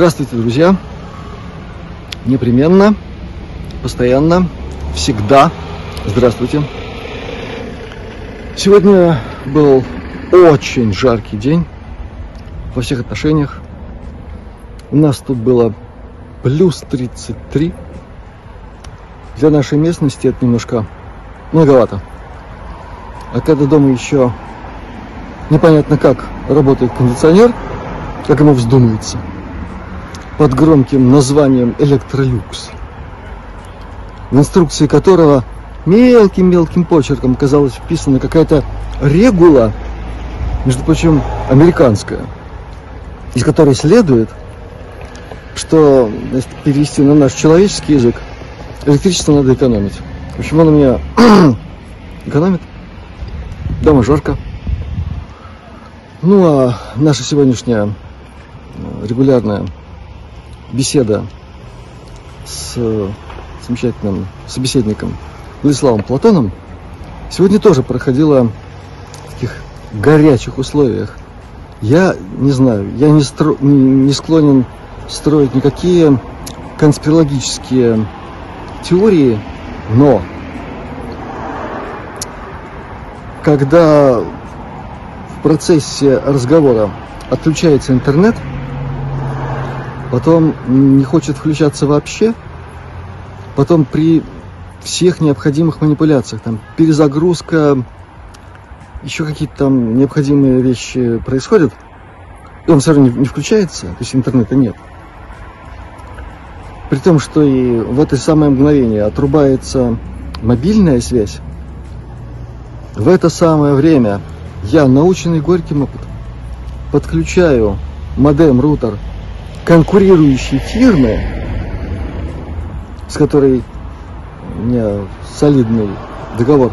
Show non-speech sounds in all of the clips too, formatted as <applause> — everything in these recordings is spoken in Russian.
Здравствуйте, друзья! Непременно, постоянно, всегда здравствуйте! Сегодня был очень жаркий день во всех отношениях. У нас тут было плюс 33. Для нашей местности это немножко многовато. А когда дома еще непонятно как работает кондиционер, как ему вздумается – под громким названием «Электролюкс», в инструкции которого мелким-мелким почерком казалось вписана какая-то регула, между прочим, американская, из которой следует, что, если перевести на наш человеческий язык, электричество надо экономить. В общем, он у меня <clears throat> экономит, дома жарко. Ну а наша сегодняшняя э, регулярная беседа с замечательным собеседником Владиславом Платоном сегодня тоже проходила в таких горячих условиях. Я не знаю, я не, стро... не склонен строить никакие конспирологические теории, но когда в процессе разговора отключается интернет – потом не хочет включаться вообще, потом при всех необходимых манипуляциях, там перезагрузка, еще какие-то там необходимые вещи происходят, и он все равно не, включается, то есть интернета нет. При том, что и в это самое мгновение отрубается мобильная связь, в это самое время я, наученный горьким опытом, подключаю модем-рутер конкурирующей фирмы, с которой у меня солидный договор.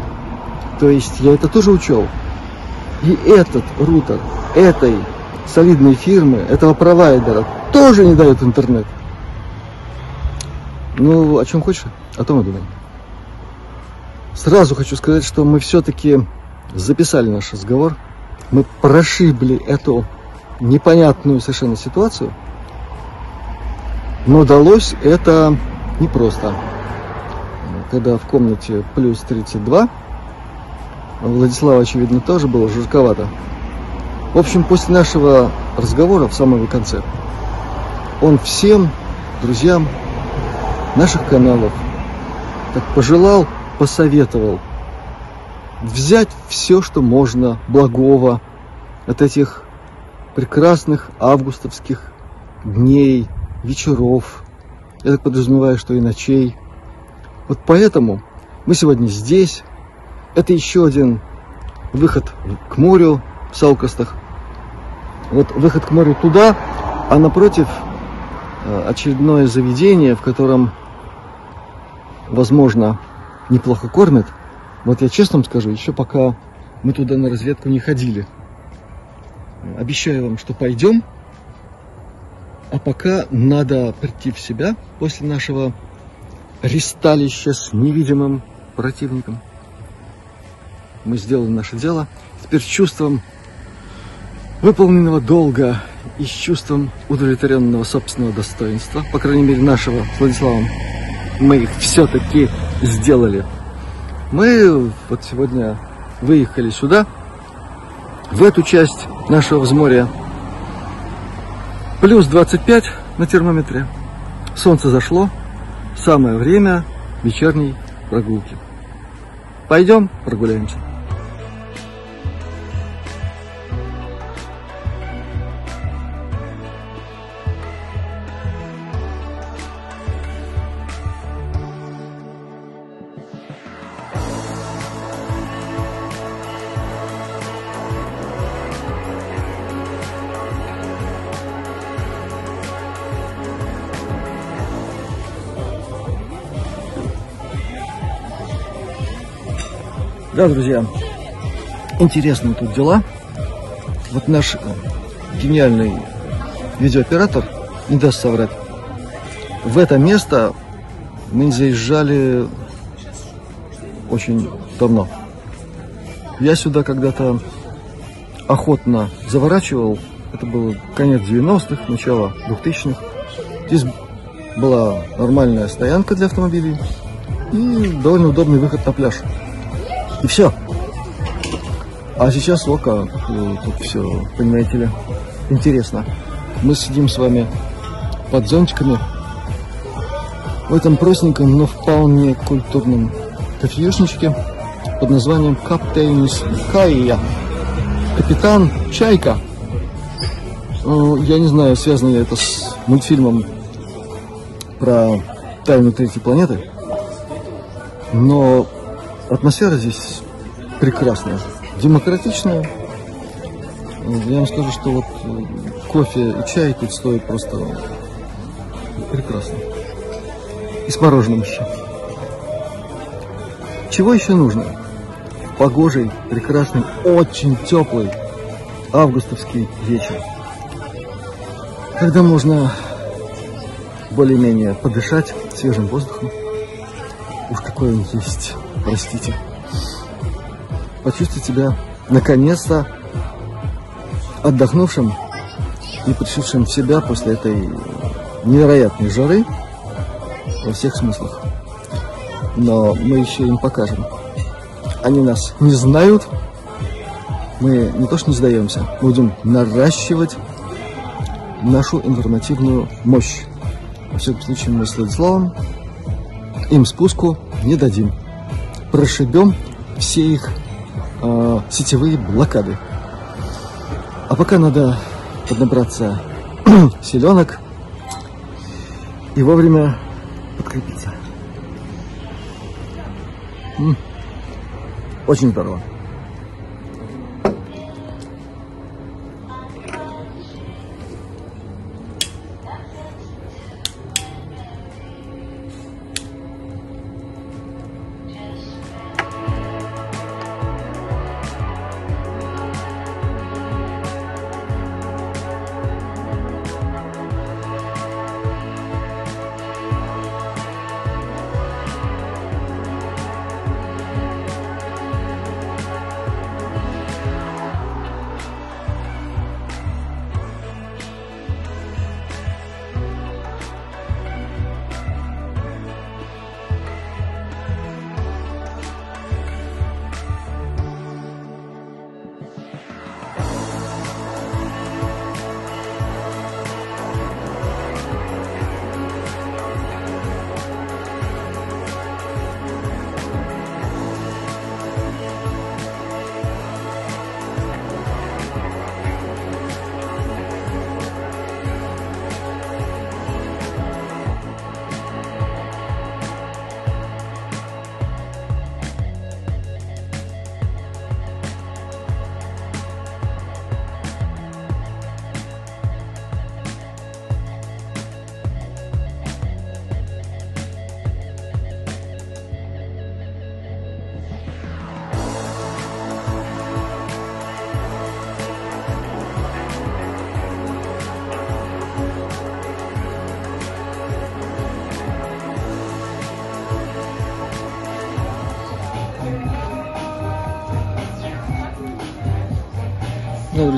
То есть я это тоже учел. И этот рутер этой солидной фирмы, этого провайдера тоже не дает интернет. Ну, о чем хочешь, о том и думай. Сразу хочу сказать, что мы все-таки записали наш разговор. Мы прошибли эту непонятную совершенно ситуацию – но далось это непросто. Когда в комнате плюс 32, Владислава, очевидно, тоже было жарковато. В общем, после нашего разговора в самом конце, он всем друзьям наших каналов так пожелал, посоветовал взять все, что можно благого от этих прекрасных августовских дней, вечеров, я так подразумеваю, что и ночей. Вот поэтому мы сегодня здесь. Это еще один выход к морю в Саукостах. Вот выход к морю туда, а напротив э, очередное заведение, в котором, возможно, неплохо кормят. Вот я честно вам скажу, еще пока мы туда на разведку не ходили. Обещаю вам, что пойдем, а пока надо прийти в себя после нашего ристалища с невидимым противником. Мы сделали наше дело. Теперь с чувством выполненного долга и с чувством удовлетворенного собственного достоинства, по крайней мере нашего с Владиславом, мы их все-таки сделали. Мы вот сегодня выехали сюда, в эту часть нашего взморья, Плюс 25 на термометре. Солнце зашло. Самое время вечерней прогулки. Пойдем прогуляемся. Да, друзья, интересные тут дела. Вот наш гениальный видеооператор не даст соврать. В это место мы заезжали очень давно. Я сюда когда-то охотно заворачивал. Это был конец 90-х, начало 2000-х. Здесь была нормальная стоянка для автомобилей и довольно удобный выход на пляж. И все. А сейчас вот как тут все, понимаете ли, интересно. Мы сидим с вами под зонтиками в этом простеньком, но вполне культурном кофеешничке под названием Каптейнис Кайя. Капитан Чайка. Ну, я не знаю, связано ли это с мультфильмом про тайну третьей планеты, но атмосфера здесь прекрасная, демократичная. Я вам скажу, что вот кофе и чай тут стоят просто прекрасно. И с мороженым еще. Чего еще нужно? Погожий, прекрасный, очень теплый августовский вечер. Когда можно более-менее подышать свежим воздухом. Уж какой он есть, простите. Почувствовать себя наконец-то отдохнувшим и пришедшим в себя после этой невероятной жары во всех смыслах. Но мы еще им покажем. Они нас не знают. Мы не то что не сдаемся, будем наращивать нашу информативную мощь. Во всяком случае, мы с Владиславом им спуску не дадим. Прошибем все их э, сетевые блокады. А пока надо поднабраться <clears throat> селенок и вовремя подкрепиться. Очень здорово.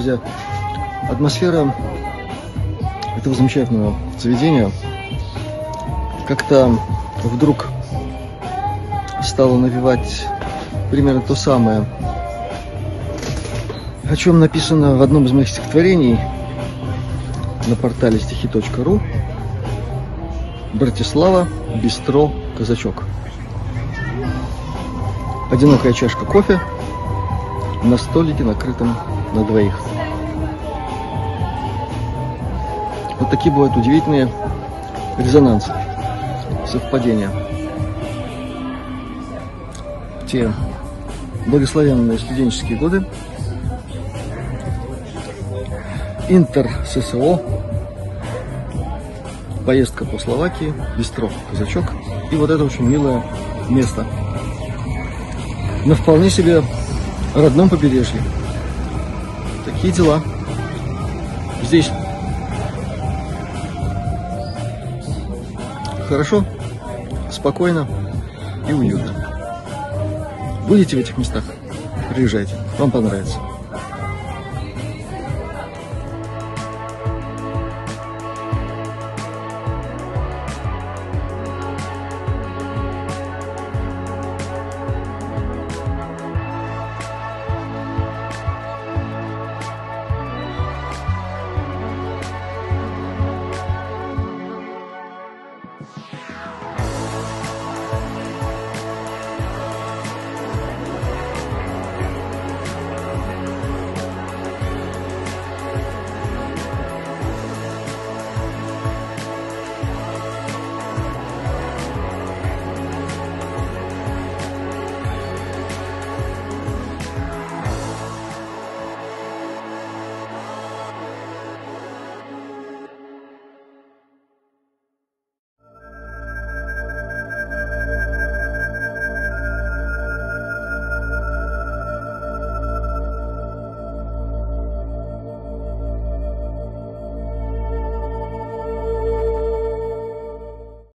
Друзья, атмосфера этого замечательного заведения как-то вдруг стала навевать примерно то самое, о чем написано в одном из моих стихотворений на портале стихи.ру Братислава, Бистро, Казачок. Одинокая чашка кофе на столике, накрытом на двоих. Вот такие бывают удивительные резонансы, совпадения. Те благословенные студенческие годы, Интер ССО, поездка по Словакии, Бистров, Казачок и вот это очень милое место на вполне себе родном побережье. Такие дела. Здесь хорошо, спокойно и уютно. Будете в этих местах? Приезжайте, вам понравится.